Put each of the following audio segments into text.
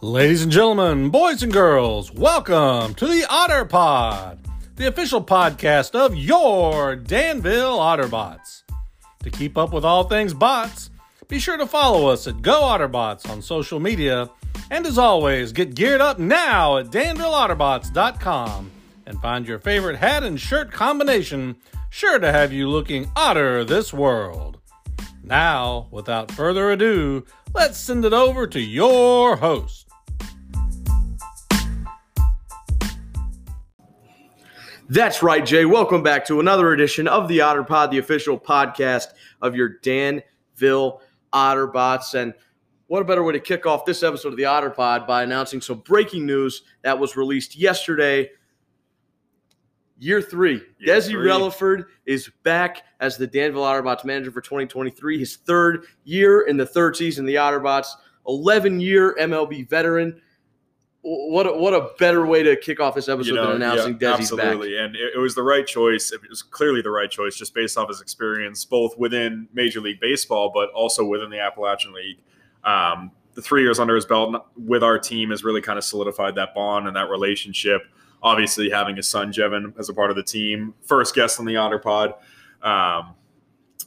Ladies and gentlemen, boys and girls, welcome to the Otter Pod, the official podcast of your Danville Otterbots. To keep up with all things bots, be sure to follow us at Go Otterbots on social media, and as always, get geared up now at DanvilleOtterbots.com and find your favorite hat and shirt combination, sure to have you looking otter this world. Now, without further ado, let's send it over to your host. That's right, Jay. Welcome back to another edition of the Otter Pod, the official podcast of your Danville Otterbots. And what a better way to kick off this episode of the Otter Pod by announcing some breaking news that was released yesterday. Year three, Year Desi three. Relaford is back as the Danville Otterbots manager for 2023. His third year in the third season of the Otterbots, 11 year MLB veteran. What a, what a better way to kick off this episode You know, than announcing yeah, Desi's back. absolutely, and it, it was the right choice. It was clearly the right choice, just based off his experience, both within Major League Baseball, but also within the Appalachian League. Um, the three years under his belt with our team has really kind of solidified that bond and that relationship. Obviously, having his son Jevin as a part of the team, first guest on the Otter Pod, um,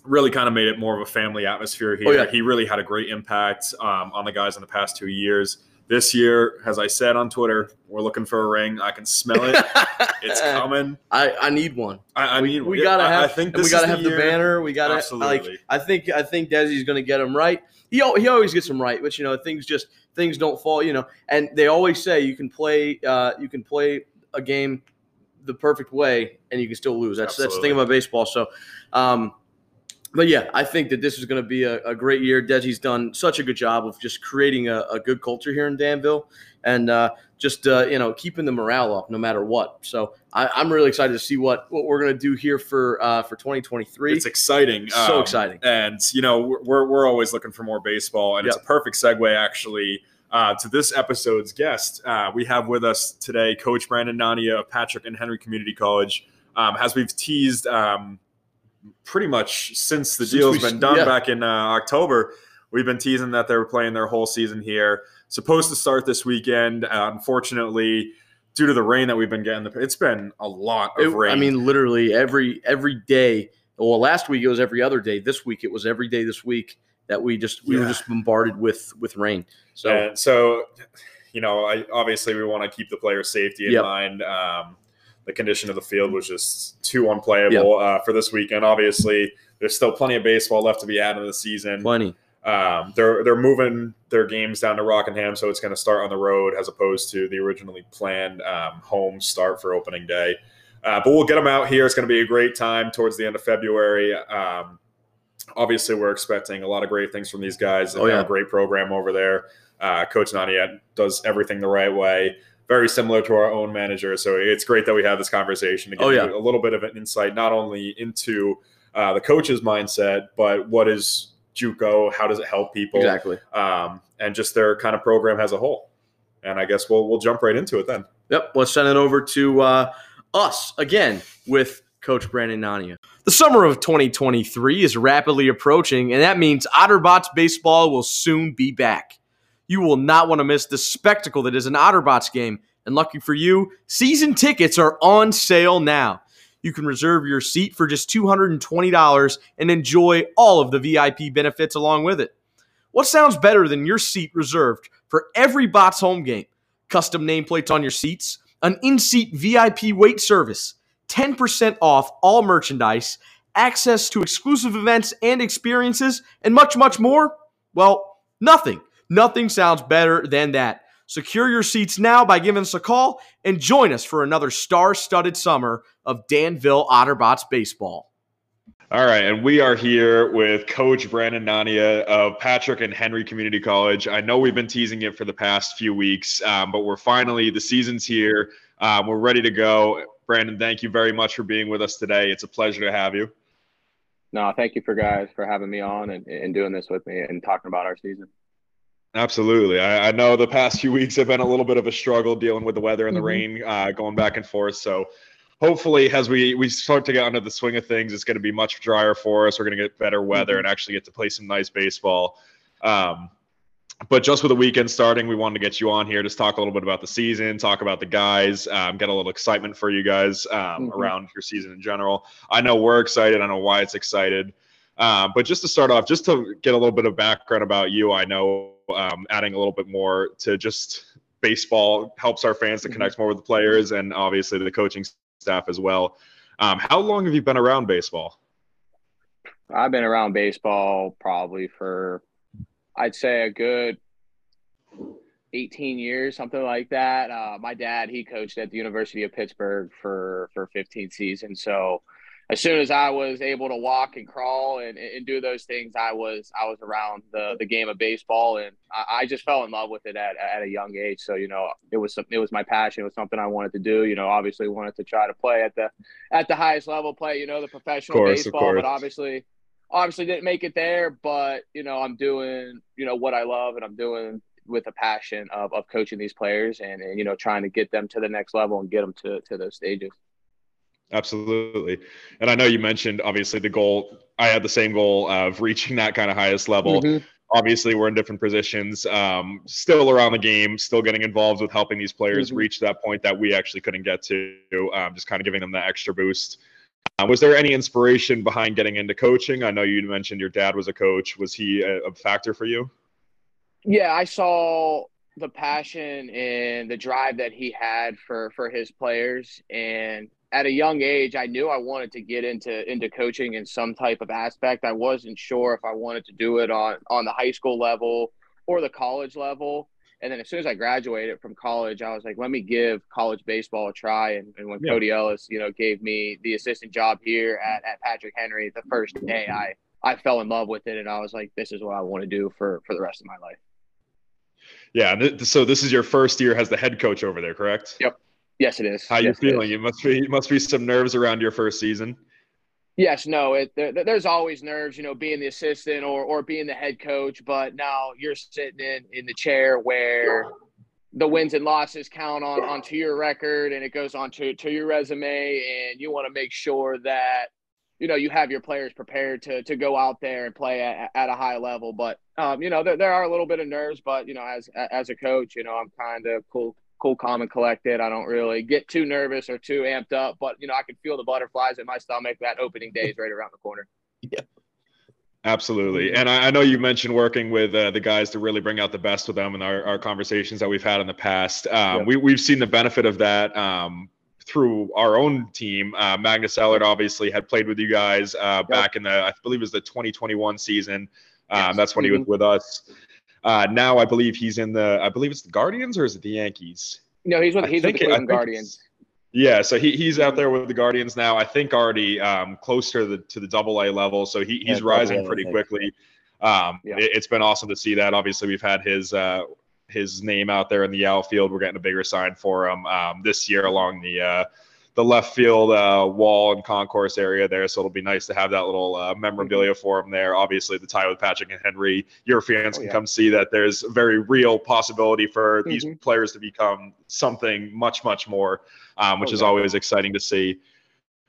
really kind of made it more of a family atmosphere here. Oh, yeah. He really had a great impact um, on the guys in the past two years. This year, as I said on Twitter, we're looking for a ring. I can smell it. It's coming. I, I need one. I, I we, mean, we gotta I- have. I think we gotta have the banner. We gotta like. I think I think Desi's gonna get him right. He he always gets them right, but you know things just things don't fall. You know, and they always say you can play uh, you can play a game the perfect way and you can still lose. That's that's the thing about baseball. So, um, but yeah, I think that this is going to be a, a great year. Desi's done such a good job of just creating a, a good culture here in Danville, and uh, just uh, you know keeping the morale up no matter what. So I, I'm really excited to see what what we're going to do here for uh, for 2023. It's exciting. So Um, exciting. And, you know, we're, we're always looking for more baseball. And it's a perfect segue, actually, uh, to this episode's guest. Uh, we have with us today Coach Brandon Nania of Patrick and Henry Community College. Um, as we've teased um, pretty much since the Since deal's we- been done yeah. back in uh, October, we've been teasing that they were playing their whole season here. Supposed to start this weekend. Uh, unfortunately, due to the rain that we've been getting, it's been a lot of It- rain. I mean, literally every every day. Well, last week it was every other day. This week it was every day. This week that we just we were just bombarded with with rain. So And so, you know, I obviously we want to keep the player safety in Yep. mind. Um, the condition of the field was just too unplayable uh, for this weekend. Obviously, there's still plenty of baseball left to be had in the season. plenty. Um, they're they're moving their games down to Rockingham, so it's going to start on the road as opposed to the originally planned um, home start for opening day. Uh, but we'll get them out here. It's going to be a great time towards the end of February. Um, obviously, we're expecting a lot of great things from these guys. They Oh, have yeah. a great program over there. Uh, Coach Nania does everything the right way. Very similar to our own manager, so it's great that we have this conversation to give Oh, yeah. a little bit of an insight, not only into uh, the coach's mindset, but what is JUCO? How does it help people? Exactly. um, and just their kind of program as a whole. And I guess we'll we'll jump right into it then. Yep. Let's send it over to uh, us again with Coach Brandon Nania. The summer of 2023 is rapidly approaching, and that means Otterbots baseball will soon be back. You will not want to miss the spectacle that is an Otterbots game. And lucky for you, season tickets are on sale now. You can reserve your seat for just $220 and enjoy all of the VIP benefits along with it. What sounds better than your seat reserved for every Bots home game? Custom nameplates on your seats, an in seat VIP wait service, 10% off all merchandise, access to exclusive events and experiences, and much, much more? Well, nothing. Nothing sounds better than that. Secure your seats now by giving us a call and join us for another star studded summer of Danville Otterbots baseball. All right, and we are here with Coach Brandon Nania of Patrick and Henry Community College. I know we've been teasing it for the past few weeks, um, but we're finally the season's here. Um, we're ready to go. Brandon, thank you very much for being with us today. It's a pleasure to have you. No, thank you for guys for having me on and, and doing this with me and talking about our season. Absolutely. I, I know the past few weeks have been a little bit of a struggle dealing with the weather and the Mhm. rain uh, going back and forth. So hopefully, as we, we start to get under the swing of things, it's going to be much drier for us. We're going to get better weather and actually get to play some nice baseball. Um, but just with the weekend starting, we wanted to get you on here, just talk a little bit about the season, talk about the guys, um, get a little excitement for you guys um, mm-hmm. around your season in general. I know we're excited. I know Wyatt's excited. Uh, but just to start off, just to get a little bit of background about you, I know um, adding a little bit more to just baseball helps our fans to mm-hmm. connect more with the players and obviously the coaching staff as well. Um, how long have you been around baseball? I've been around baseball probably for, I'd say, a good 18 years, something like that. Uh, my dad, he coached at the University of Pittsburgh for for 15 seasons. So as soon as I was able to walk and crawl and, and do those things, I was I was around the, the game of baseball, and I, I just fell in love with it at, at a young age. So you know, it was it was my passion. It was something I wanted to do. You know, obviously wanted to try to play at the at the highest level, play you know the professional course, baseball, but obviously obviously didn't make it there. But you know, I'm doing you know what I love, and I'm doing with a passion of, of coaching these players and, and you know trying to get them to the next level and get them to to those stages. Absolutely. And I know you mentioned obviously the goal. I had the same goal of reaching that kind of highest level. Mm-hmm. Obviously, we're in different positions, um, still around the game, still getting involved with helping these players mm-hmm. reach that point that we actually couldn't get to, um, just kind of giving them that extra boost. Uh, was there any inspiration behind getting into coaching? I know you mentioned your dad was a coach. Was he a, a factor for you? Yeah, I saw the passion and the drive that he had for for his players and at a young age, I knew I wanted to get into into coaching in some type of aspect. I wasn't sure if I wanted to do it on on the high school level or the college level. And then as soon as I graduated from college, I was like, let me give college baseball a try. And, and when yeah. Cody Ellis, you know, gave me the assistant job here at, at Patrick Henry the first day, I I fell in love with it, and I was like, this is what I want to do for for the rest of my life. Yeah. So this is your first year as the head coach over there, correct? Yep. Yes, it is. How yes, you feeling? You must be must be some nerves around your first season. Yes, no, it, there, there's always nerves, you know, being the assistant or or being the head coach. But now you're sitting in in the chair where the wins and losses count on onto your record and it goes on to, to your resume and you want to make sure that you know you have your players prepared to to go out there and play at, at a high level but um, you know there, there are a little bit of nerves but you know as as a coach you know i'm kind of cool cool, calm, and collected. I don't really get too nervous or too amped up, but you know, I can feel the butterflies in my stomach. That opening day is right around the corner. Yeah. Absolutely. And I, I, know you mentioned working with uh, the guys to really bring out the best with them in our, our conversations that we've had in the past. Um, we, we've seen the benefit of that um, through our own team. Uh, Magnus Ellard obviously had played with you guys uh, yep. back in the, I believe it was the 2021 season. Um, yes. That's when he was mm-hmm. with us. Uh, now I believe he's in the. I believe it's the Guardians or is it the Yankees? No, he's with he's with the Cleveland Guardians. Yeah, so he, he's out there with the Guardians now. I think already um, close to the to the Double A level, so he, he's yeah, rising pretty quickly. Um, yeah. it, has been awesome to see that. Obviously, we've had his uh, his name out there in the outfield. We're getting a bigger sign for him um, this year along the uh, the left field uh, wall and concourse area there. So it'll be nice to have that little uh, memorabilia for him there. Obviously, the tie with Patrick and Henry, your fans oh, can yeah. come see that there's a very real possibility for mm-hmm. these players to become something much, much more, um, which oh, is yeah. always exciting to see.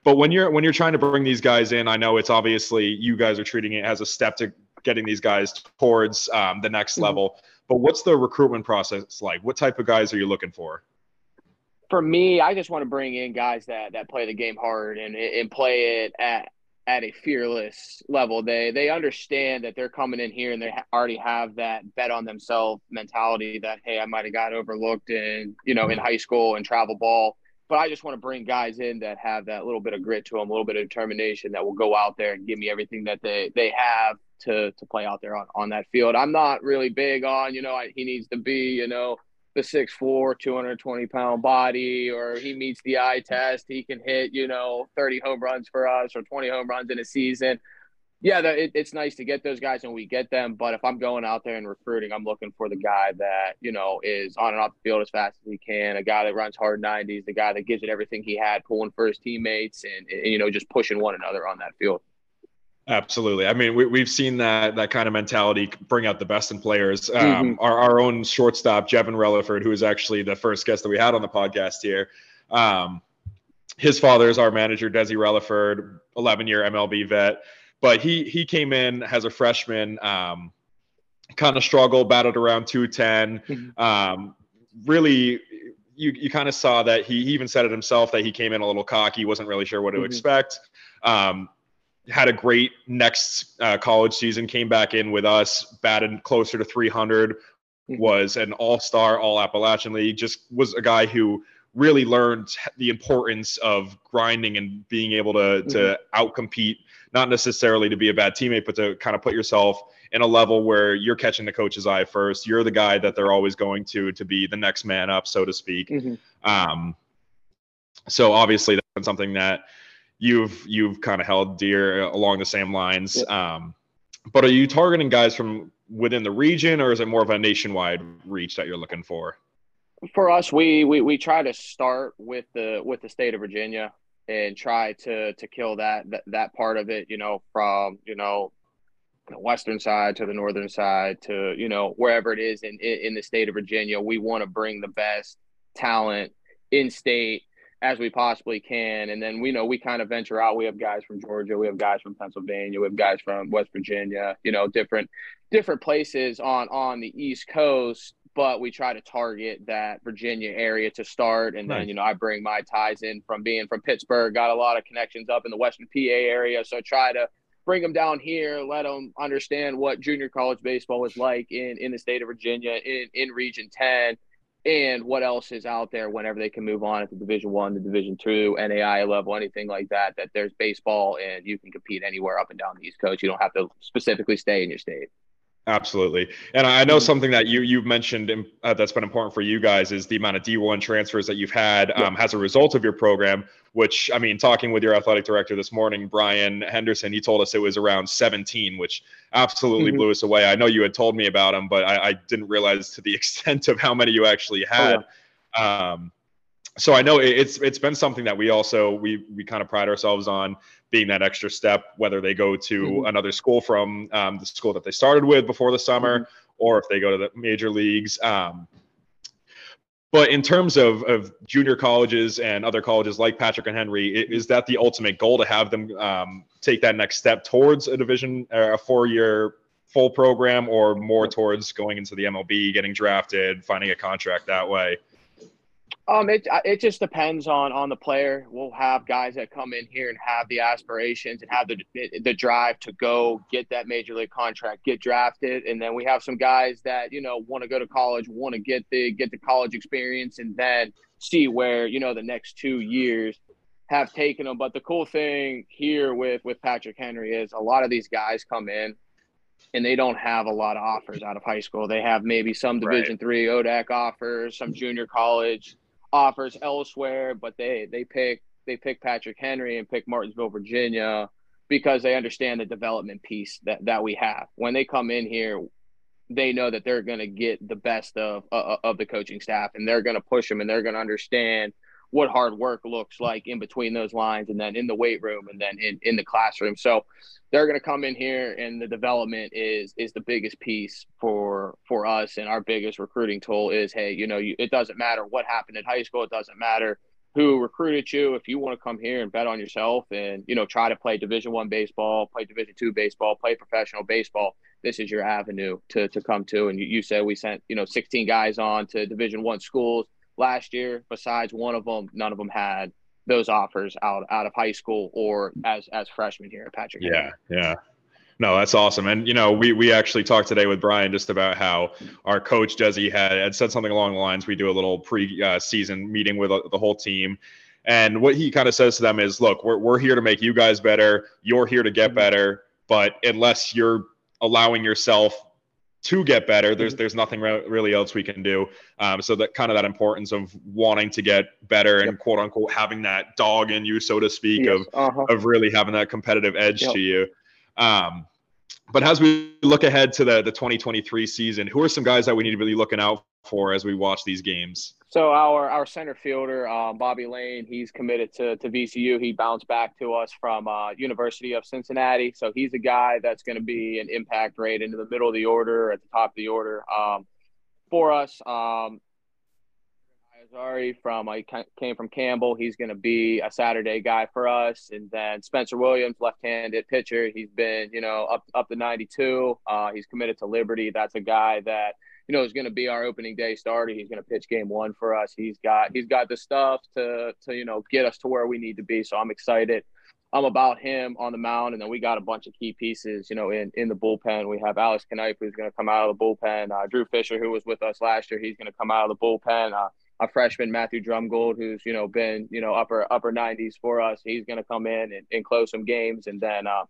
But when you're when you're trying to bring these guys in, I know it's obviously you guys are treating it as a step to getting these guys towards um, the next mm-hmm. level. But what's the recruitment process like? What type of guys are you looking for? For me, I just want to bring in guys that that play the game hard and and play it at at a fearless level. They they understand that they're coming in here and they already have that bet on themselves mentality that hey, I might have got overlooked in you know in high school and travel ball. But I just want to bring guys in that have that little bit of grit to them, a little bit of determination that will go out there and give me everything that they they have to to play out there on, on that field. I'm not really big on you know I, he needs to be you know the 6'4", 220 pound body, or he meets the eye test, he can hit, you know, 30 home runs for us or 20 home runs in a season. Yeah, it, it's nice to get those guys and we get them. But if I'm going out there and recruiting, I'm looking for the guy that, you know, is on and off the field as fast as he can, a guy that runs hard 90s, the guy that gives it everything he had, pulling for his teammates and, and you know, just pushing one another on that field. Absolutely. I mean, we, have seen that that kind of mentality bring out the best in players. Um, mm-hmm. our, our own shortstop, Jevin Relaford, who is actually the first guest that we had on the podcast here. Um, his father is our manager, Desi Relaford, 11 year MLB vet. But he he came in as a freshman. Um, kind of struggled, battled around 210. Mm-hmm. Um, really, you, you kind of saw that he, he, even said it himself that he came in a little cocky, wasn't really sure what to mm-hmm. expect. Um, had a great next uh, college season, came back in with us, batted closer to 300, mm-hmm. was an all star, all Appalachian League, just was a guy who really learned the importance of grinding and being able to, mm-hmm. to outcompete, not necessarily to be a bad teammate, but to kind of put yourself in a level where you're catching the coach's eye first. You're the guy that they're always going to to be the next man up, so to speak. Mm-hmm. Um, so obviously that's something that you've you've kind of held dear along the same lines. Yep. Um, but are you targeting guys from within the region, or is it more of a nationwide reach that you're looking for? For us, we we, we try to start with the with the state of Virginia and try to to kill that that, that part of it. You know, from you know the western side to the northern side to you know wherever it is in in the state of Virginia. We want to bring the best talent in state as we possibly can. And then we know we kind of venture out. We have guys from Georgia, we have guys from Pennsylvania, we have guys from West Virginia, you know, different different places on on the East Coast. But we try to target that Virginia area to start, and then you know I bring my ties in from being from Pittsburgh, got a lot of connections up in the Western PA area, so I try to bring them down here, let them understand what junior college baseball is like in in the state of Virginia, in in Region Ten, and what else is out there whenever they can move on at the division one the division two nai level anything like that that there's baseball and you can compete anywhere up and down the east coast. You don't have to specifically stay in your state Absolutely, and I know mm-hmm. something that you you've mentioned uh, that's been important for you guys is the amount of D1 transfers that you've had um, as a result of your program. Which I mean, talking with your athletic director this morning, Brian Henderson, he told us it was around 17, which absolutely mm-hmm. blew us away. I know you had told me about them, but I, I, didn't realize to the extent of how many you actually had. Oh, yeah. um, so I know it's it's been something that we also we we kind of pride ourselves on being that extra step, whether they go to mm-hmm. another school from um, the school that they started with before the summer, mm-hmm. or if they go to the major leagues. Um, but in terms of, of junior colleges and other colleges like Patrick and Henry, is that the ultimate goal to have them um, take that next step towards a division, uh, a four year full program, or more towards going into the MLB, getting drafted, finding a contract that way? Um, it it just depends on on the player. We'll have guys that come in here and have the aspirations and have the the drive to go get that major league contract, get drafted, and then we have some guys that you know want to go to college, want to get the get the college experience, and then see where you know the next two years have taken them. But the cool thing here with with Patrick Henry is a lot of these guys come in and they don't have a lot of offers out of high school. They have maybe some Division right. three ODAC offers, some junior college offers elsewhere, but they they pick they pick Patrick Henry and pick Martinsville, Virginia, because they understand the development piece that that we have. When they come in here, they know that they're going to get the best of uh, of the coaching staff, and they're going to push them, and they're going to understand what hard work looks like in between those lines and then in the weight room and then in, in the classroom. So they're going to come in here and the development is is the biggest piece for for us. And our biggest recruiting tool is hey, you know, you, it doesn't matter what happened in high school, it doesn't matter who recruited you. If you want to come here and bet on yourself and you know try to play division 1 baseball, play division 2 baseball, play professional baseball, this is your avenue to to come to. And you, you said we sent, you know, 16 guys on to division 1 schools last year. Besides one of them, none of them had those offers out out of high school or as as freshmen here at Patrick. Yeah, yeah. No, that's awesome. And you know, we we actually talked today with Brian just about how our coach Desi had, had said something along the lines. We do a little pre-season uh, meeting with uh, the whole team, and what he kind of says to them is, "Look, we're we're here to make you guys better. You're here to get mm-hmm. better, but unless you're allowing yourself to get better. There's mm-hmm. there's nothing re- really else we can do. Um, so that kind of that importance of wanting to get better and quote unquote having that dog in you, so to speak, yes. of uh-huh. of really having that competitive edge yep. to you. Um, but as we look ahead to the the 2023 season, who are some guys that we need to be looking out for as we watch these games? So our our center fielder, um, Bobby Lane, he's committed to to VCU. He bounced back to us from uh, University of Cincinnati. So he's a guy that's going to be an impact rate into the middle of the order, at the top of the order um, for us. Um, Sorry, from I came from Campbell. He's going to be a Saturday guy for us, and then Spencer Williams, left-handed pitcher. He's been, you know, up up to 92. Uh, he's committed to Liberty. That's a guy that you know is going to be our opening day starter. He's going to pitch game one for us. He's got he's got the stuff to to you know get us to where we need to be. So I'm excited. I'm about him on the mound, and then we got a bunch of key pieces, you know, in in the bullpen. We have Alex Knipe, who's going to come out of the bullpen. Uh, Drew Fisher, who was with us last year, he's going to come out of the bullpen. Uh, a freshman Matthew Drumgold, who's you know been you know upper upper 90s for us. He's going to come in and, and, close some games, and then uh,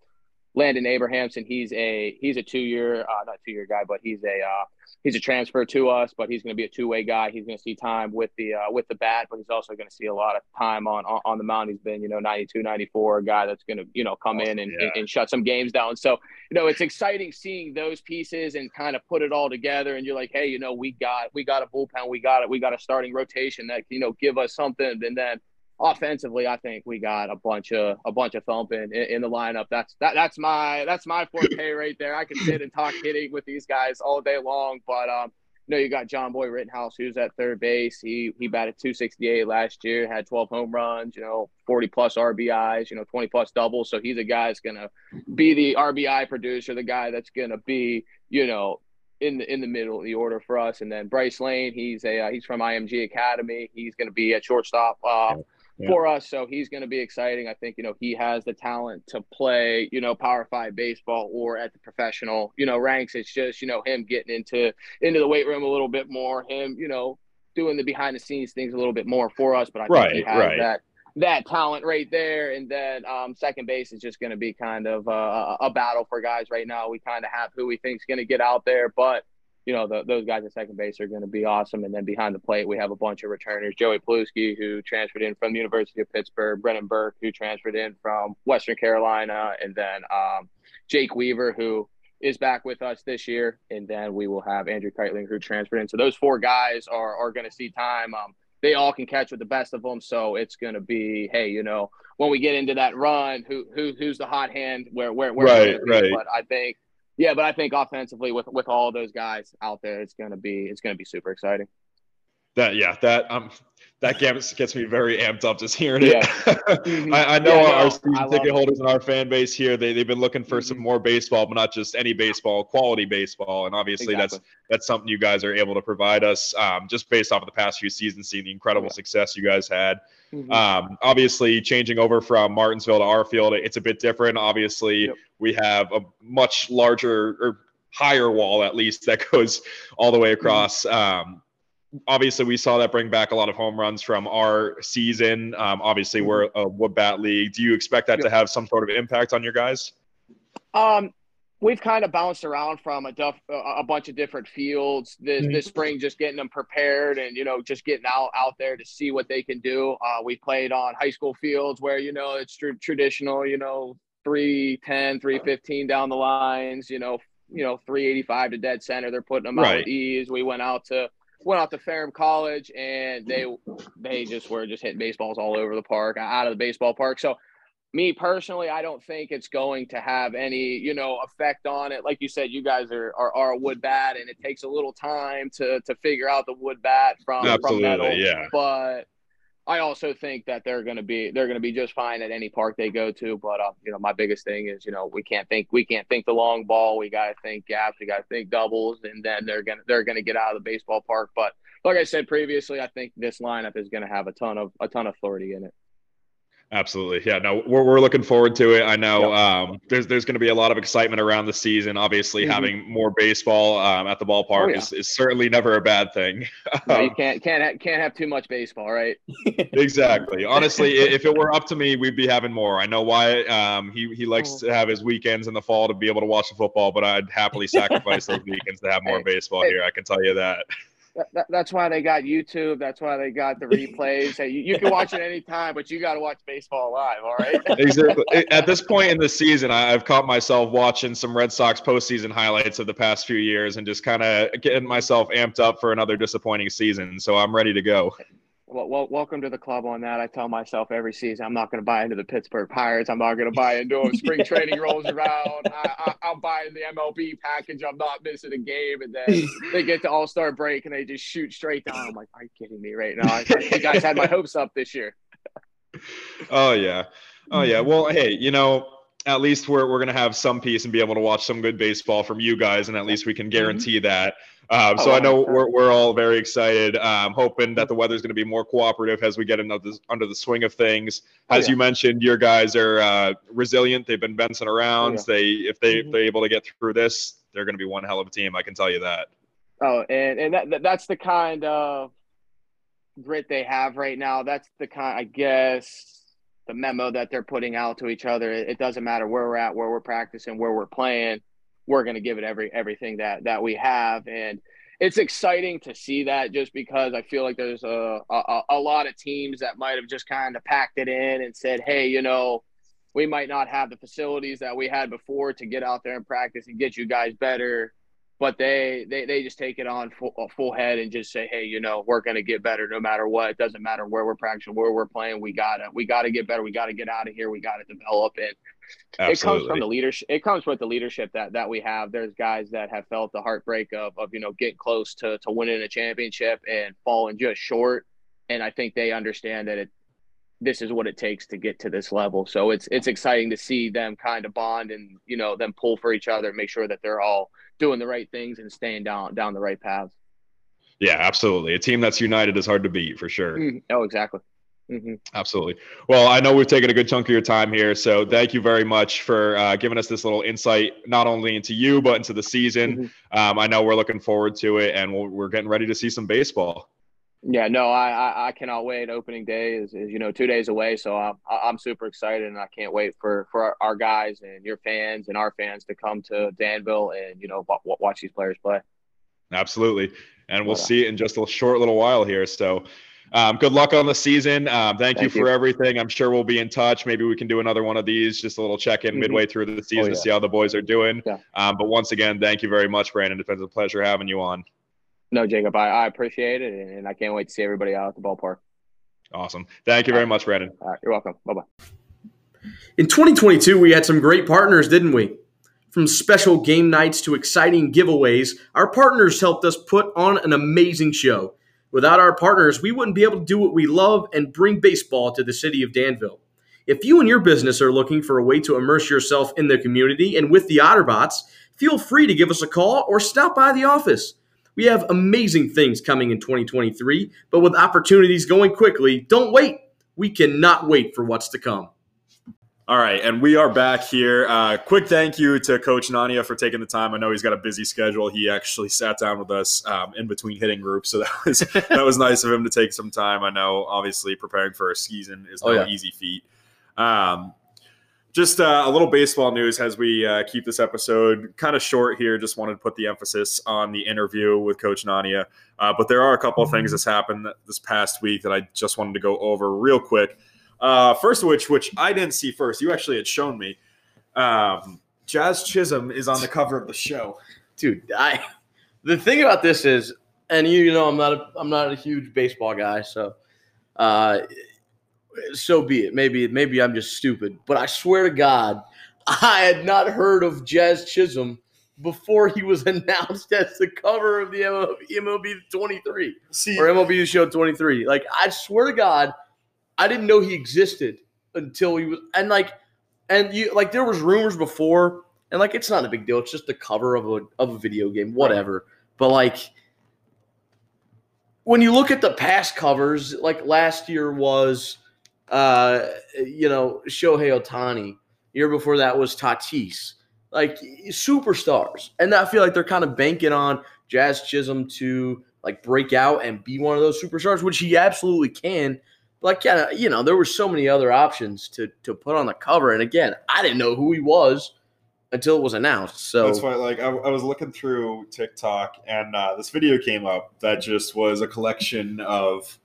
Landon Abrahamson, he's a he's a two year uh, not two year guy, but he's a uh, he's a transfer to us, but he's going to be a two way guy. He's going to see time with the uh, with the bat, but he's also going to see a lot of time on, on, on the mound. He's been you know 92, 94, a guy that's going to you know come in and, yeah. and, and, shut some games down. So you know it's exciting seeing those pieces and kind of put it all together. And you're like, hey, you know we got we got a bullpen, we got it, we got a starting rotation that you know give us something, and then offensively, I think we got a bunch of a bunch of thumping in, in, the lineup. That's that that's my that's my forte right there. I can sit and talk hitting with these guys all day long, but um, you know, you got John Boy Rittenhouse, who's at third base. He he batted 268 last year, had 12 home runs, you know, 40 plus RBIs, you know, 20 plus doubles. So he's a guy that's gonna be the RBI producer, the guy that's gonna be, you know, in the in the middle of the order for us. And then Bryce Lane, he's a uh, he's from IMG Academy. He's going to be at shortstop. Uh, yeah. for us. So he's going to be exciting. I think, you know, he has the talent to play, you know, power five baseball or at the professional, you know, ranks. It's just, you know, him getting into, into the weight room a little bit more, him, you know, doing the behind the scenes things a little bit more for us. But I right, think he has right. that, that talent right there. And then um, second base is just going to be kind of a, a battle for guys right now. We kind of have who we think is going to get out there, but you know, the, those guys at second base are going to be awesome. And then behind the plate, we have a bunch of returners. Joey Paluski, who transferred in from the University of Pittsburgh, Brennan Burke, who transferred in from Western Carolina, and then um, Jake Weaver, who is back with us this year. And then we will have Andrew Keitling, who transferred in. So those four guys are, are going to see time. Um, they all can catch with the best of them. So it's going to be, hey, you know, when we get into that run, who, who who's the hot hand? Where where where? Right, right. But I think yeah, but I think offensively with with all those guys out there, it's gonna be it's gonna be super exciting. That yeah, that um that gets gets me very amped up just hearing it. Mm-hmm. I, I, know yeah, our no, season ticket holders and our fan base here, they, they've been looking for mm-hmm. some more baseball, but not just any baseball, quality baseball. And obviously exactly. that's that's something you guys are able to provide us um, just based off of the past few seasons, seeing the incredible yeah. success you guys had. Mm-hmm. Um, obviously, changing over from Martinsville to our field, it's a bit different. Obviously, yep. we have a much larger or higher wall, at least, that goes all the way mm-hmm. across. Um, obviously, we saw that bring back a lot of home runs from our season. Um, obviously, mm-hmm. we're a wood bat league. Do you expect that to have some sort of impact on your guys? Um, we've kind of bounced around from a, duff, a bunch of different fields this, mm-hmm. this spring, just getting them prepared and, you know, just getting out, out there to see what they can do. Uh, we played on high school fields where, you know, it's tr- traditional, you know, 310, 315 down the lines, you know, you know, 385 to dead center. They're putting them right. out with ease. We went out to, went out to Ferrum College and they, they just were just hitting baseballs all over the park, out of the baseball park. So me personally, I don't think it's going to have any, you know, effect on it. Like you said, you guys are are, are a wood bat, and it takes a little time to to figure out the wood bat from Absolutely, from metal. Yeah. But I also think that they're going to be they're going to be just fine at any park they go to. But uh, you know, my biggest thing is you know we can't think we can't think the long ball. We got to think gaps. We got to think doubles, and then they're gonna they're gonna get out of the baseball park. But like I said previously, I think this lineup is going to have a ton of a ton of authority in it. Absolutely. Yeah, no, we're, we're looking forward to it. I know yep. um, there's there's going to be a lot of excitement around the season. Obviously, mm-hmm. having more baseball um, at the ballpark oh, yeah. is, is certainly never a bad thing. no, you can't can't ha- can't have too much baseball, right? exactly. Honestly, if it were up to me, we'd be having more. I know Wyatt um, he he likes oh. to have his weekends in the fall to be able to watch the football, but I'd happily sacrifice those weekends to have more hey, baseball hey. here. I can tell you that that, that's why they got YouTube. That's why they got the replays. Hey, you, you can watch it anytime, but you got to watch baseball live. All right. exactly. At this point in the season, I've caught myself watching some Red Sox postseason highlights of the past few years and just kind of getting myself amped up for another disappointing season. So I'm ready to go. Well, well, welcome to the club on that. I tell myself every season, I'm not going to buy into the Pittsburgh Pirates. I'm not going to buy into them. Spring training rolls around. I, I, I'm buying the MLB package. I'm not missing a game. And then they get to All Star break and they just shoot straight down. I'm like, are you kidding me right now? I, you guys had my hopes up this year. Oh yeah, oh yeah. Well, hey, you know, at least we're we're gonna have some peace and be able to watch some good baseball from you guys, and at least we can guarantee that. Um, so Oh, I know we're, we're all very excited, um, hoping that the weather's going to be more cooperative as we get into the, under the swing of things. Oh, As yeah. you mentioned, your guys are uh, resilient. They've been bouncing around. yeah. They if they if Mhm. they're able to get through this, they're going to be one hell of a team. I can tell you that. Oh, and and that, that that's the kind of grit they have right now. That's the kind, I guess, the memo that they're putting out to each other. It, doesn't matter where we're at, where we're practicing, where we're playing. We're going to give it every everything that that we have, and it's exciting to see that. Just because I feel like there's a a, a lot of teams that might have just kind of packed it in and said, "Hey, you know." We might not have the facilities that we had before to get out there and practice and get you guys better but they they they just take it on full, full head and just say, hey, you know, we're going to get better no matter what. It doesn't matter where we're practicing, where we're playing. We gotta we gotta get better. We gotta get out of here. We gotta develop and it comes from the leadership. It comes with the leadership that that we have. There's guys that have felt the heartbreak of of you know getting close to to winning a championship and falling just short. And I think they understand that it this is what it takes to get to this level. So it's it's exciting to see them kind of bond and you know them pull for each other, and make sure that they're all doing the right things and staying down down the right paths. Yeah, absolutely. A team that's united is hard to beat for sure. Mhm. Oh, exactly. hmm Absolutely. Well, I know we've taken a good chunk of your time here, so thank you very much for uh, giving us this little insight, not only into you but into the season. Um, I know we're looking forward to it, and we're getting ready to see some baseball. Yeah, no, I, I I cannot wait. Opening day is, is you know two days away, so I'm I'm super excited, and I can't wait for for our, our guys and your fans and our fans to come to Danville and you know wa- watch these players play. Absolutely, and we'll Yeah. see it in just a short little while here. So. Um, good luck on the season. Um, thank, Thank you you. for everything. I'm sure we'll be in touch. Maybe we can do another one of these, just a little check in Mhm. midway through the season yeah. to see how the boys are doing. Yeah. Um, but once again, thank you very much, Brandon. It's been a pleasure having you on. No, Jacob, I, I appreciate it, and, and I can't wait to see everybody out at the ballpark. Awesome. Thank you very much, Brandon. All right, you're welcome. Bye bye. In 2022, we had some great partners, didn't we? From special game nights to exciting giveaways, our partners helped us put on an amazing show. Without our partners, we wouldn't be able to do what we love and bring baseball to the city of Danville. If you and your business are looking for a way to immerse yourself in the community and with the Otterbots, feel free to give us a call or stop by the office. We have amazing things coming in 2023, but with opportunities going quickly, don't wait. We cannot wait for what's to come. All right, and we are back here. Uh, quick thank you to Coach Nania for taking the time. I know he's got a busy schedule. He actually sat down with us um, in between hitting groups, so that was that was nice of him to take some time. I know, obviously, preparing for a season is no Oh, yeah. easy feat. Um, just uh, a little baseball news as we uh, keep this episode kind of short here. Just wanted to put the emphasis on the interview with Coach Nania. Uh, but there are a couple of things that's happened this past week that I just wanted to go over real quick. Uh, first of which, which I didn't see first, you actually had shown me. Um, Jazz Chisholm is on the cover of the show. dude i the thing about this is and you know i'm not a, i'm not a huge baseball guy so uh so be it maybe maybe i'm just stupid but i swear to god i had not heard of jazz chisholm before he was announced as the cover of the MLB, MLB 23 See, or MLB Show 23. Like I swear to God, I didn't know he existed until he was and like and you like there was rumors before and like it's not a big deal. It's just the cover of a of a video game, whatever. But like when you look at the past covers, like last year was uh you know Shohei Ohtani. Year before that was Tatis. Like superstars. And I feel like they're kind of banking on Jazz Chisholm to like break out and be one of those superstars, which he absolutely can. Like, yeah, you know, there were so many other options to to put on the cover, and again, I didn't know who he was until it was announced. So That's why, like, I, I was looking through TikTok, and uh, this video came up that just was a collection of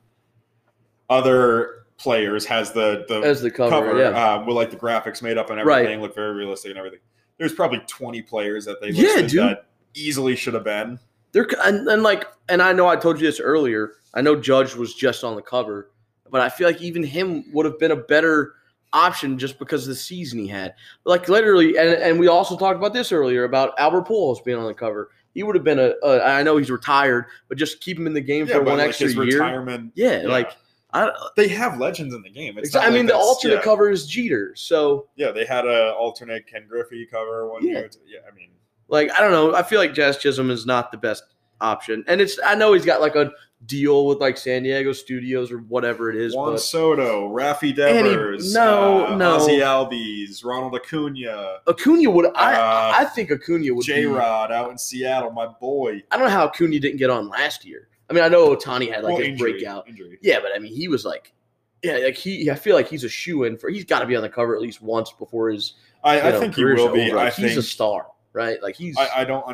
other players. Has the the as the cover, cover, yeah, uh, with like the graphics made up and Right. everything, look very realistic and everything. There's probably 20 players that they Yeah, dude. that easily should have been. They're and, and like, and I know I told you this earlier. I know Judge was just on the cover, but I feel like even him would have been a better option just because of the season he had. Like literally, and and we also talked about this earlier about Albert Pujols being on the cover. He would have been a. a I know he's retired, but just keep him in the game Yeah, for one like extra year. retirement. Yeah, Yeah. like I. They have legends in the game. It's I mean, like the alternate yeah. cover is Jeter, so Yeah, they had a alternate Ken Griffey cover one Yeah. year. Yeah, I mean, like I don't know. I feel like Jazz Chisholm is not the best option, and it's. I know he's got like a deal with like San Diego Studios or whatever it is, Juan but Soto, Rafi Any- Devers, no, uh, no. Ozzy Albies, Ronald Acuna, Acuna would. I Uh, I think Acuna would. J Rod out in Seattle, my boy. I don't know how Acuna didn't get on last year. I mean, I know Ohtani had like Well, his injury, breakout. Injury. Yeah, but I mean, he was like, yeah, like he. I feel like he's a shoe in for. He's got to be on the cover at least once before his. I, I know, think he will be. Like, he's think a star, right? Like he's I, I don't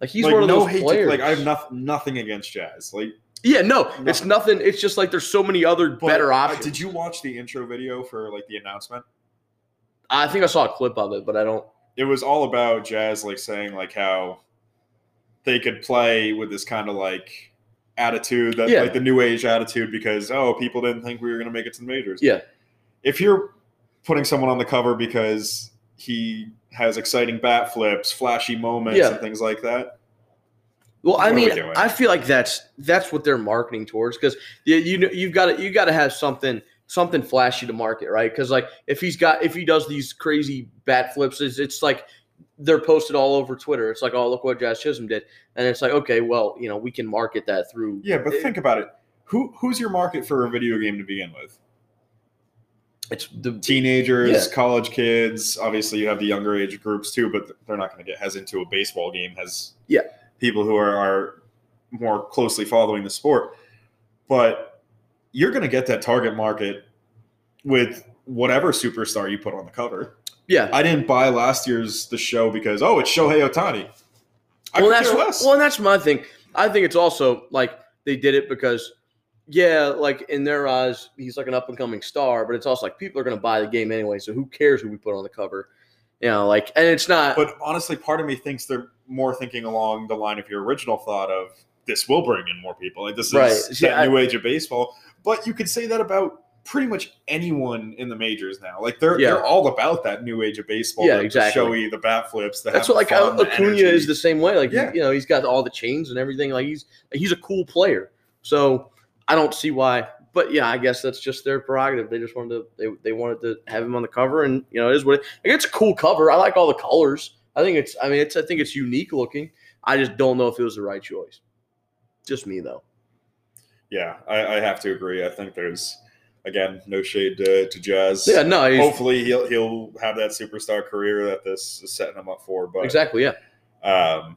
like he's like one of no those hate. To, players. like I have nothing nothing against Jazz. Like yeah, no, No. it's nothing. It's just like there's so many other but, better uh, options. Did you watch the intro video for like the announcement? I think I saw a clip of it, but I don't. It was all about Jazz like saying like how they could play with this kind of like attitude that Yeah. like the new age attitude because oh people didn't think we were going to make it to the majors. Yeah, if you're putting someone on the cover because he has exciting bat flips, flashy moments, Yeah. and things like that, Well, I mean. I feel like that's that's what they're marketing towards because you you know you've got to you got to have something something flashy to market, right? Because like if he's got if he does these crazy bat flips, it's, it's like they're posted all over Twitter. It's like, oh, look what Jazz Chisholm did, and it's like, okay, well, you know, we can market that through. yeah. But think about it: who who's your market for a video game to begin with? It's the Teenagers, Yeah. college kids. Obviously, you have the younger age groups too, but they're not going to get as into a baseball game as Yeah. people who are, are more closely following the sport. But you're going to get that target market with whatever superstar you put on the cover. Yeah. I didn't buy last year's the show because oh, it's Shohei Ohtani. I well, that's less. well, and that's my thing. I think it's also like they did it because, yeah, like in their eyes, he's like an up and coming star. But it's also like people are going to buy the game anyway, so who cares who we put on the cover? You know, like, and it's not. but honestly, part of me thinks they're more thinking along the line of your original thought of this will bring in more people. Like this Right. is See, that I- new age of baseball. But you could say that about pretty much anyone in the majors now. Like they're Yeah. they're all about that new age of baseball. Yeah, the- the exactly. showy, the bat flips. The that's what like fun, Acuna energy. is the same way. Like, Yeah. you know, he's got all the chains and everything. Like he's he's a cool player. So I don't see why. But yeah, I guess that's just their prerogative. They just wanted to they, they wanted to have him on the cover, and you know, it is what it, like, it's a cool cover. I like all the colors. I think it's I mean it's I think it's unique looking. I just don't know if it was the right choice. Just me though. Yeah, I, I have to agree. I think there's again no shade to, to Jazz. Yeah, no, Hopefully he'll he'll have that superstar career that this is setting him up for. But exactly. Yeah, um,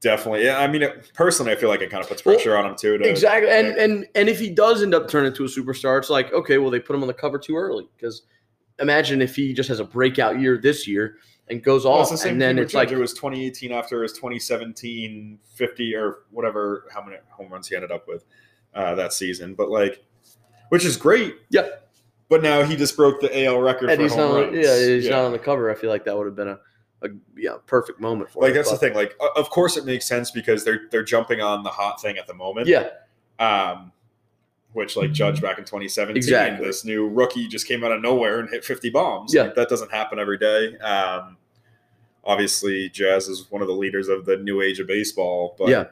definitely, yeah. I mean, it, personally, I feel like it kind of puts Well, pressure on him too. To, exactly. And like, and and if he does end up turning into a superstar, it's like okay, well they put him on the cover too early because imagine if he just has a breakout year this year and goes well, off, the and then it's like it was 2018 after his 2017 50 or whatever how many home runs he ended up with uh, that season. But like, which is great. Yeah. But now he just broke the AL record and for he's home not. runs. Yeah, he's not on the cover. I feel like that would have been a, a yeah perfect moment for. Like him, that's the thing. Like, of course, it makes sense because they're they're jumping on the hot thing at the moment. Yeah, Um, which like Judge back in 2017, Exactly. this new rookie just came out of nowhere and hit 50 bombs. Yeah. Like, that doesn't happen every day. Um, obviously, Jazz is one of the leaders of the new age of baseball, but Yeah.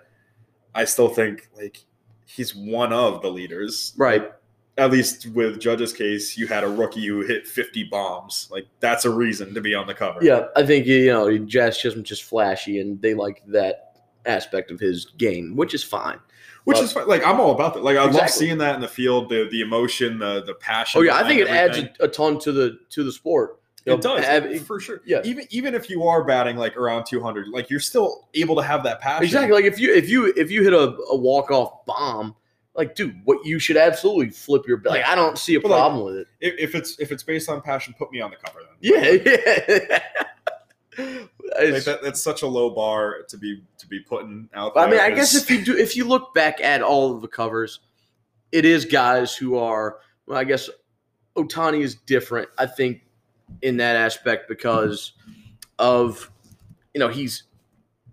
I still think like he's one of the leaders. right. At least with Judge's case, you had a rookie who hit 50 bombs. Like that's a reason to be on the cover. Yeah, I think you know Jazz Chisholm's just flashy, and they like that aspect of his game, which is fine. Which Well- is fine. like I'm all about that. Like I love seeing that in the field, the the emotion, the the passion. Oh yeah, I think it behind adds a, a ton to the to the sport. You It know, does have- for sure. yeah. even even if you are batting like around 200, like you're still able to have that passion. Exactly. Like if you if you if you hit a, a walk off bomb, like dude, what you should absolutely flip your like. I don't see a But, like, problem with it. If, if it's if it's based on passion, put me on the cover then. Yeah, yeah. Like that, that's such a low bar to be to be putting out. I mean, I guess if you do, if you look back at all of the covers, it is guys who are. Well, I guess Ohtani is different. I think in that aspect because of you know he's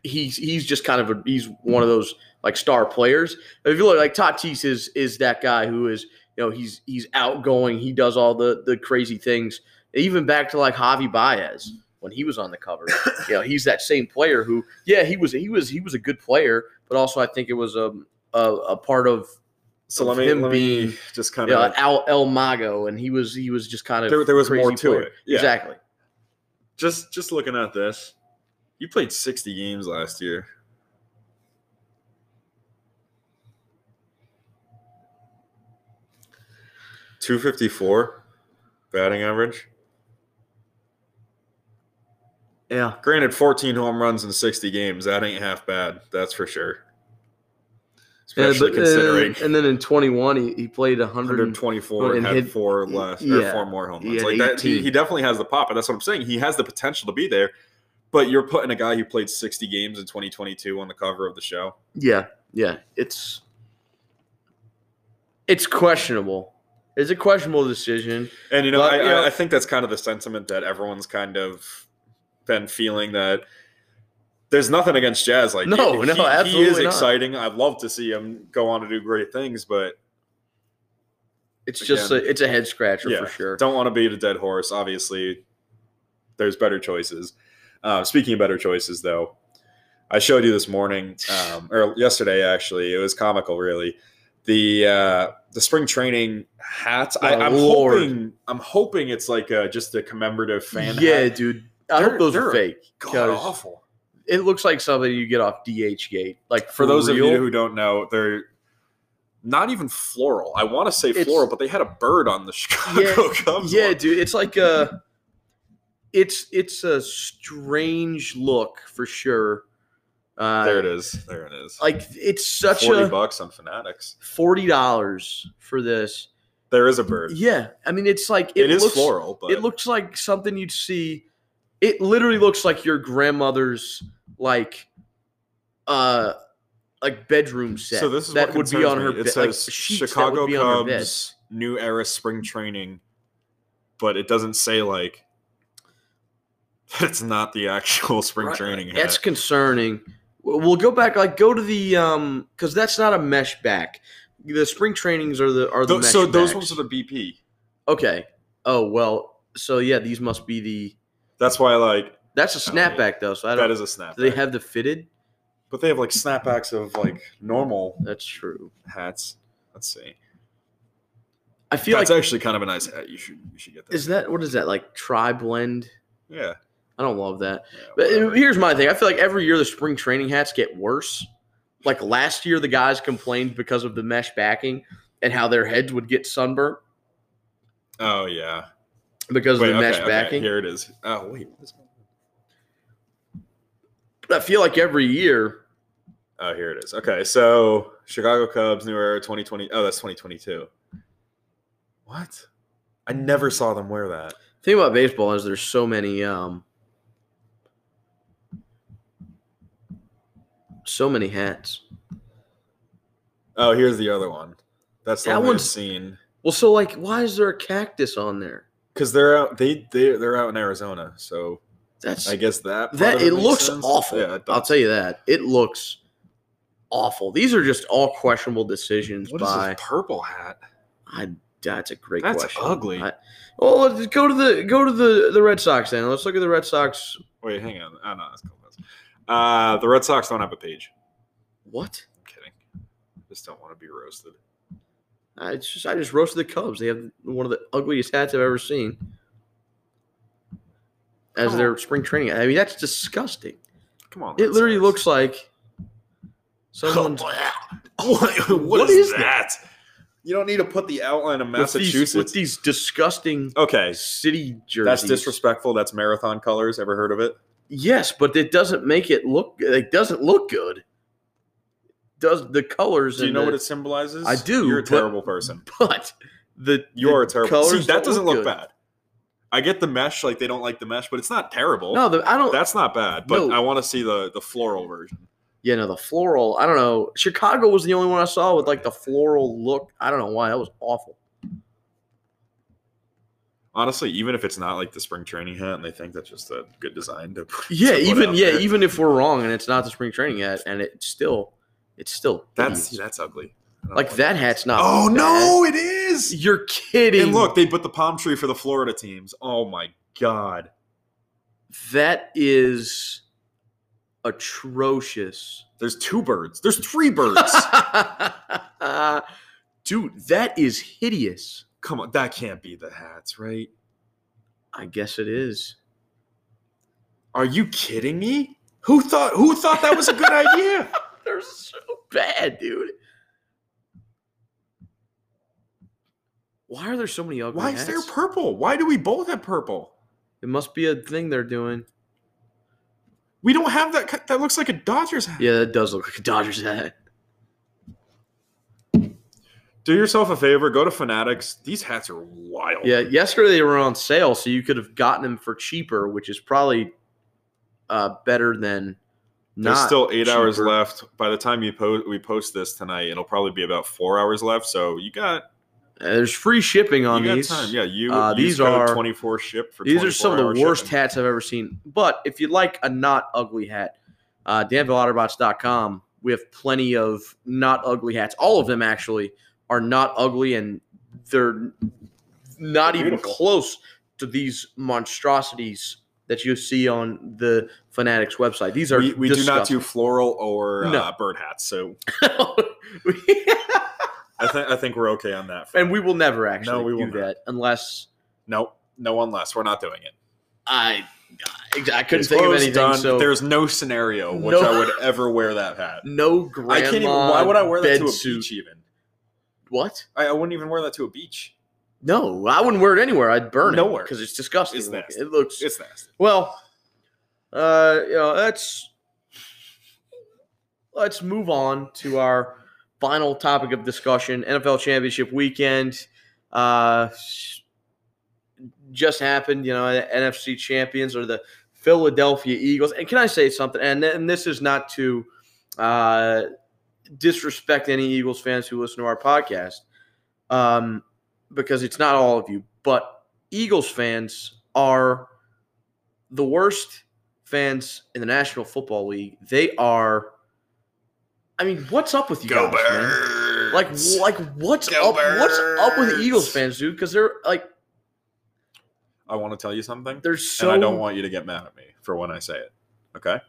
he's he's just kind of a, he's one of those like star players. But if you look like Tatis is is that guy who is you know he's he's outgoing. He does all the the crazy things. Even back to like Javi Baez when he was on the cover. you know, he's that same player who yeah he was he was he was a good player, but also I think it was a a, a part of So let me him let being, just kind you know, of El, El Mago, and he was he was just kind of there, there was crazy more to player. it. Yeah. Exactly. Just just looking at this, you played 60 games last year. Two fifty four batting average. Yeah. Granted, 14 home runs in 60 games. That ain't half bad. That's for sure. Yeah, Especially but, uh, considering and then in 21, he, he played 100. 124 and had hit- four less, or four more home runs. Like that, he, he definitely has the pop, and that's what I'm saying. He has the potential to be there, but you're putting a guy who played 60 games in 2022 on the cover of the show. Yeah, yeah. It's it's questionable. It's a questionable decision. And you know, But, I, you know- I, think that's kind of the sentiment that everyone's kind of been feeling that. There's nothing against Jazz. Like No, he, no, he- he is absolutely not. exciting. I'd love to see him go on to do great things, but It's just a, it's a head scratcher yeah, for sure. Don't want to beat a dead horse. Obviously, there's better choices. Uh, speaking of better choices, though, I showed you this morning um, or yesterday. Actually, it was comical. Really, the uh, the spring training hats. I, Oh, I'm Lord. hoping. I'm hoping it's like a, just a commemorative fan. yeah, hat. dude. I They're- hope those they're fake. God awful. It looks like something you get off DHgate. Like For those real. of you who don't know, they're not even floral. I want to say floral, but they had a bird on the Chicago Yeah, Cubs. yeah, one. dude. It's like a, it's it's a strange look for sure. Uh, there it is. There it is. Like it's such Forty a bucks on Fanatics. forty dollars for this. There is a bird. Yeah, I mean it's like it, it is looks, floral, but It looks like something you'd see. It literally looks like your grandmother's like, uh, like bedroom set. so this is that what would be on concerns her me. It bed. Like says sheets that Chicago would be on her bed. Cubs new era spring training, but it doesn't say like it's not the actual spring Right. training. That's concerning. We'll go back, like go to the um, because that's not a mesh back. The spring trainings are the are the so those backs. ones are the BP. okay. Oh well, so yeah, these must be the. That's why I like That's a Oh, yeah. snapback though, so I don't. is a snap. do they have the fitted? but they have like snapbacks of like normal That's true. hats. Let's see. I feel That's like actually kind of a nice hat. You should you should get that. is that what is that like tri blend? yeah. I don't love that. yeah But uh, here's my thing. I feel like every year the spring training hats get worse. Like last year, the guys complained because of the mesh backing and how their heads would get sunburnt oh yeah. because Wait, of the okay, mesh okay, backing. Here it is. Oh wait. But I feel like every year, Oh, here it is. Okay, so Chicago Cubs new era 2020. Oh, that's 2022. What? I never saw them wear that. thing about baseball is there's so many, um, so many hats. Oh, here's the other one. That's the That one one's- seen Well, so like, why is there a cactus on there? because they're out. They they they're out in Arizona, so That's I guess that that. It looks sense. awful. Yeah, I'll tell you that. It looks awful. These are just all questionable decisions What is by. this purple hat? I, that's a great That's question. ugly. I, well, let's go to the go to the the Red Sox then. Let's look at the Red Sox. Wait, hang on. Oh no, that's cool. Uh, the Red Sox don't have a page. What? I'm kidding. Just don't want to be roasted. I just I just roasted the Cubs. They have one of the ugliest hats I've ever seen as Come their on. spring training. I mean, that's disgusting. Come on. It literally looks like someone's what, what is, is that? You don't need to put the outline of with these, Massachusetts. with these disgusting okay, city jerseys. that's disrespectful. That's marathon colors. Ever heard of it? Yes, but it doesn't make it look. It doesn't look good. Does the colors? Do you know the- what it symbolizes? I do, You're a but- terrible person. But the You are the a terrible. See, that doesn't look good. bad. I get the mesh, like they don't like the mesh, but it's not terrible. No, the, I don't. that's not bad. But No. I want to see the the floral version. Yeah, no, the floral. I don't know. Chicago was the only one I saw with like the floral look. I don't know why. That was awful. Honestly, even if it's not like the spring training hat, and they think that's just a good design to put, Yeah, to even yeah, there, even if we're wrong and it's not the spring training hat, and it's still, it's still that's that's ugly. Like like that hat's not. Oh bad. no, it is. You're kidding. And look, they put the palm tree for the Florida teams. Oh my god. that is atrocious. There's two birds. There's three birds. Dude, that is hideous. Come on, that can't be the hats, right? I guess it is. Are you kidding me? Who thought who thought that was a good idea? They're so bad, dude. Why are there so many ugly hats? Why hats? is there purple? Why do we both have purple? it must be a thing they're doing. We don't have that. That looks like a Dodgers hat. Yeah, that does look like a Dodgers hat. Do yourself a favor. Go to Fanatics. These hats are wild. Yeah, yesterday they were on sale, so you could have gotten them for cheaper, which is probably uh, better than There's still eight hours left. By the time you post, we post this tonight, it'll probably be about four hours left. So you got Uh, There's free shipping on these. time. Yeah, you. Uh, these are- 24 ship for. These are some of the worst shipping. hats I've ever seen. But if you like a not ugly hat, uh, DanvilleOtterbots.com, we have plenty of not ugly hats. All of them actually are not ugly, and they're not They're even close to these monstrosities that you see on the Fanatics website. These are We, we do not do floral or No. uh, bird hats, so I think I think we're okay on that. and we will never actually No, we do not. that unless no, no, unless we're not doing it. I I couldn't It's think of anything. done. So There's no scenario which No. I would ever wear that hat. no grandma. I can't even. Why would I wear that to a suit. beach? Even What? I, I wouldn't even wear that to a beach. No, I wouldn't wear it anywhere. I'd burn it Nowhere. because it's disgusting. It's nasty. It looks It's nasty. well. Uh, you know, let's let's move on to our final topic of discussion: NFL Championship Weekend. Uh, just happened. You know, NFC champions are the Philadelphia Eagles. And can I say something? And, and this is not to uh, disrespect any Eagles fans who listen to our podcast, um, because it's not all of you, but Eagles fans are the worst fans in the National Football League. They are. I mean, what's up with you guys, man? Like, like what's Go up? What's up with. Eagles fans, dude? Because they're like, I want to tell you something, they're so. and I don't want you to get mad at me for when I say it. Okay,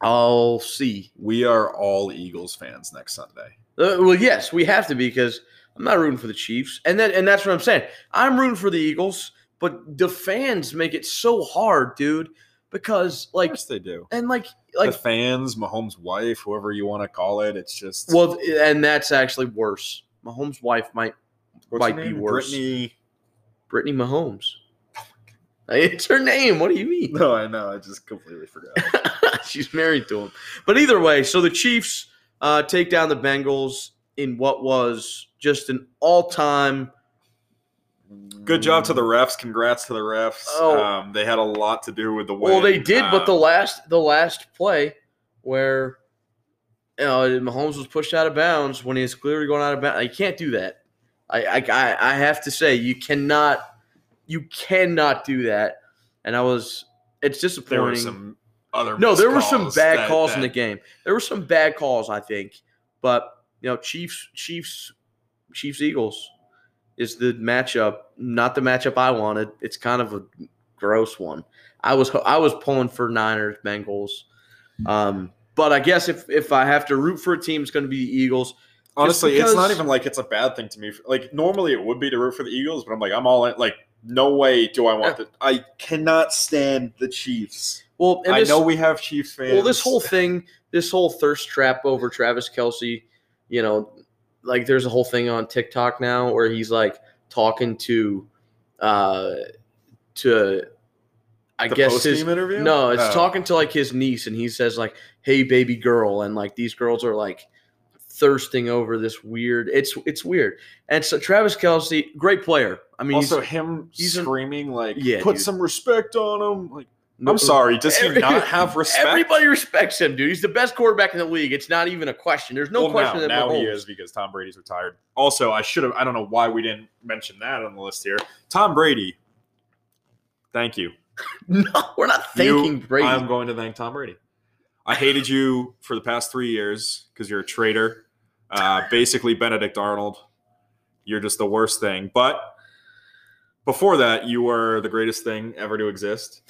I'll see. we are all Eagles fans next Sunday. Uh, well, yes, we have to be because I'm not rooting for the Chiefs, and then and that's what I'm saying. I'm rooting for the Eagles, but the fans make it so hard, dude. Because like they do. and like like the fans, Mahomes' wife, whoever you want to call it, it's just well, and that's actually worse. Mahomes' wife might what's might be worse. Brittany. Brittany Mahomes. It's her name. What do you mean? No, I know. I just completely forgot. She's married to him. But either way, so the Chiefs uh, take down the Bengals in what was just an all-time. Good job to the refs. Congrats to the refs. Oh. Um, they had a lot to do with the win. Well, they did, but the Um, last the last play where you know Mahomes was pushed out of bounds when he was clearly going out of bounds. You can't do that. I I, I I have to say you cannot you cannot do that. And I was it's disappointing. there were some other No, there were some bad that- calls in the game. There were some bad calls, I think. But you know, Chiefs, Chiefs, Chiefs, Eagles is the matchup. Not the matchup I wanted. It's kind of a gross one. I was I was pulling for Niners, Bengals. Um, but I guess if if I have to root for a team, it's going to be the Eagles. Honestly, it's not even like it's a bad thing to me. Like normally it would be to root for the Eagles, but I'm like I'm all in. Like no way do I want the. I cannot stand the Chiefs. Well, I this- know we have Chiefs fans. Well, this whole thing, this whole thirst trap over Travis Kelce, you know, like there's a whole thing on TikTok now where he's like talking to, uh, to, I the guess his interview. no, it's Oh. talking to like his niece, and he says like, "Hey, baby girl," and like these girls are like thirsting over this weird. It's it's weird, and so Travis Kelce, great player. I mean, Also, he's, him he's screaming like, Yeah, "Put dude. some respect on him!" Like, no- I'm sorry, does he not have respect? Everybody respects him, dude. He's the best quarterback in the league. It's not even a question. There's no well, question now, that now he is because Tom Brady's retired. Also, I should have. I don't know why we didn't mention that on the list here. Tom Brady Thank you. No, we're not thanking You- Brady. I'm going to thank Tom Brady. I hated you for the past three years because you're a traitor. Uh, basically, Benedict Arnold. You're just the worst thing. But before that, you were the greatest thing ever to exist.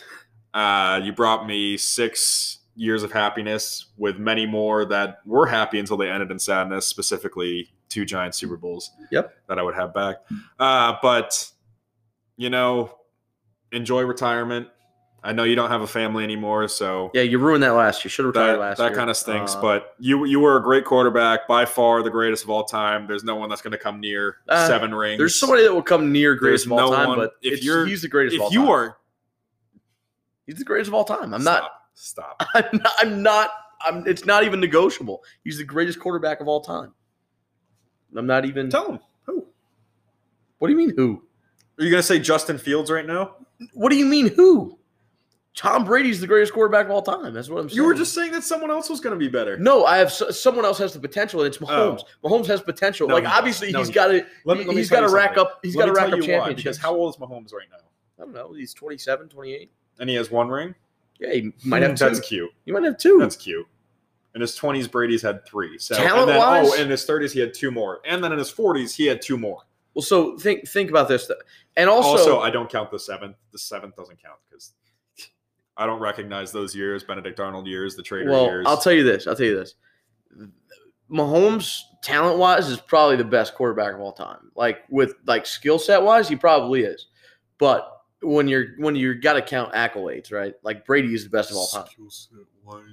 Uh, you brought me six years of happiness with many more that were happy until they ended in sadness, specifically two giant Super Bowls. Yep. That I would have back. Uh, but, you know, enjoy retirement. I know you don't have a family anymore, so yeah, you ruined that last. You should have retired that, last that year. kind of stinks. Uh, but you you were a great quarterback, by far the greatest of all time. There's no one that's going to come near Uh, seven rings. there's somebody that will come near greatest There's of all no time, one- but if you're- he's the greatest of all If you time. are, he's the greatest of all time. I'm not. stop. Stop. I'm not. I'm not. I'm. It's not even negotiable. He's the greatest quarterback of all time. I'm not even. Tell him who. What do you mean who? Are you going to say Justin Fields right now? What do you mean who? Tom Brady's the greatest quarterback of all time. That's what I'm saying. You were just saying that someone else was going to be better. No, I have someone else has the potential, and it's oh. Mahomes. Mahomes has potential. No, like obviously No, he's he got to. Let me- let he's got to rack up. he's got to rack up championships. Because how old is Mahomes right now? I don't know. He's 27, 28. And he has one ring. Yeah, he might have hmm, two. That's cute. He might have two. That's cute. In his 20s, Brady's had three. So, then, Talent-wise? oh, in his 30s, he had two more. And then in his 40s, he had two more. well, so think think about this, though. and also, Also, I don't count the seventh. The seventh doesn't count because I don't recognize those years, Benedict Arnold years, the Trader well, years. I'll tell you this. I'll tell you this. Mahomes, talent wise, is probably the best quarterback of all time. Like with like skill set wise, he probably is. But when you're when you got to count accolades, right? Like Brady is the best of all time.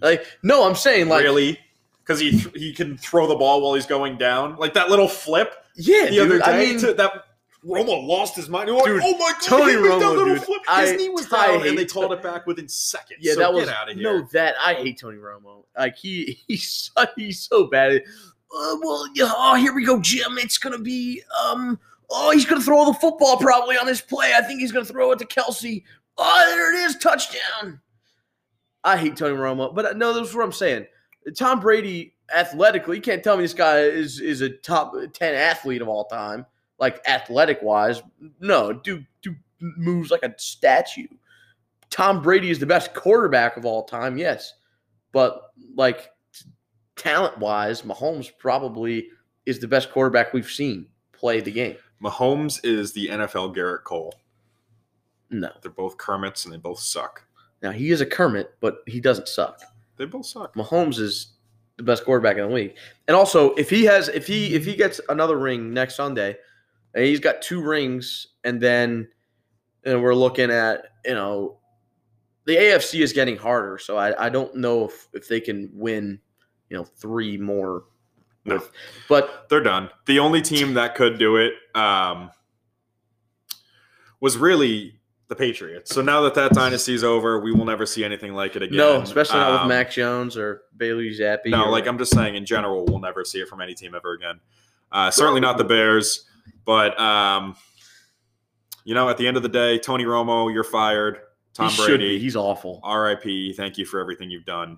Like no, I'm saying like really? Because he th- he can throw the ball while he's going down, like that little flip yeah, the dude. other day. I mean, to, that Romo lost his mind. You're like, Dude, oh my god, Tony he made that Romo, little dude, flip. I- knee was down, and they called it back within seconds. yeah, So that get was out of here. no that I hate Tony Romo. Like he he's so, he's so bad. Uh, well, yeah, oh, here we go, Jim. It's gonna be um. Oh, he's gonna throw the football probably on this play. I think he's gonna throw it to Kelce. Oh, there it is, touchdown. I hate Tony Romo, but uh, no, that's what I'm saying. Tom Brady, athletically, you can't tell me this guy is is a top ten athlete of all time, like athletic wise. No, dude, dude moves like a statue. Tom Brady is the best quarterback of all time, yes, but like talent wise, Mahomes probably is the best quarterback we've seen play the game. Mahomes is the NFL Gerrit Cole. No, They're both Kermits, and they both suck. now he is a Kermit, but he doesn't suck. They both suck. Mahomes is the best quarterback in the league. And also, if he has if he if he gets another ring next Sunday, and he's got two rings, and then and we're looking at, you know, the AFC is getting harder, so I, I don't know if, if they can win, you know, three more. No. With, but They're done. The only team that could do it um, was really the Patriots. So now that that dynasty's over, we will never see anything like it again. no, especially not Um, with Mac Jones or Bailey Zappe. No, or- like I'm just saying in general, we'll never see it from any team ever again. Uh, certainly not the Bears, but um, you know, at the end of the day, Tony Romo, you're fired. Tom he should be. Brady, He's awful. R.I.P. Thank you for everything you've done.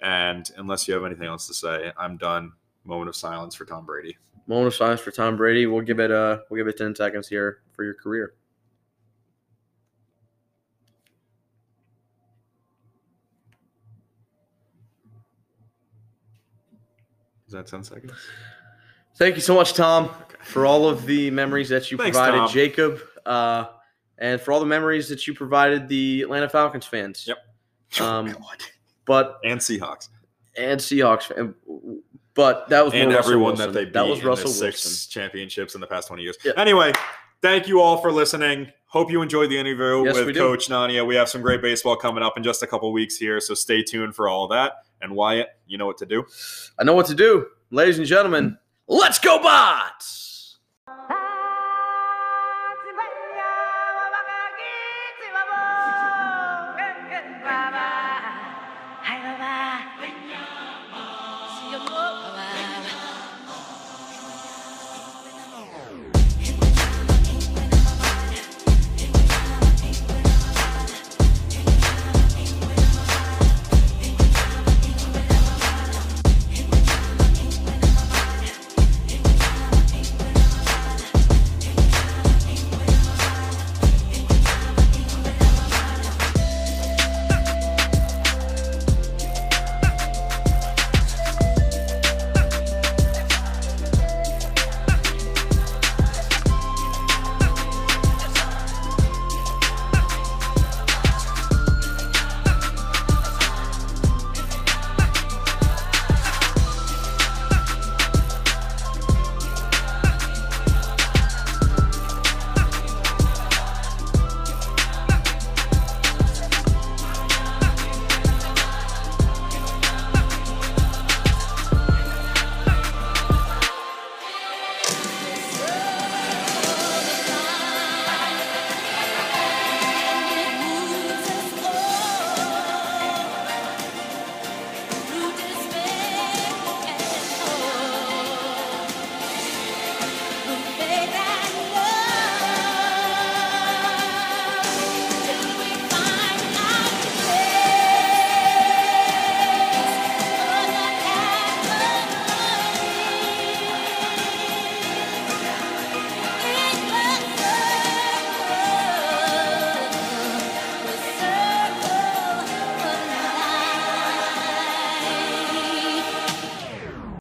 And unless you have anything else to say, I'm done. Moment of silence for Tom Brady. Moment of silence for Tom Brady. We'll give it uh we'll give it ten seconds here for your career. Is that 10 seconds? Thank you so much, Tom, for all of the memories that you Thanks, provided, Tom. Jacob, uh, and for all the memories that you provided the Atlanta Falcons fans. Yep. Um, but and Seahawks. and Seahawks, fan- but that was and everyone Wilson. that they beat that was in Russell six Wilson. championships in the past 20 years. Yeah. Anyway, thank you all for listening. Hope you enjoyed the interview Yes, with. Coach Nania. We have some great baseball coming up in just a couple weeks here, so stay tuned for all that. And Wyatt, you know what to do. I know what to do, ladies and gentlemen. Let's go, bots!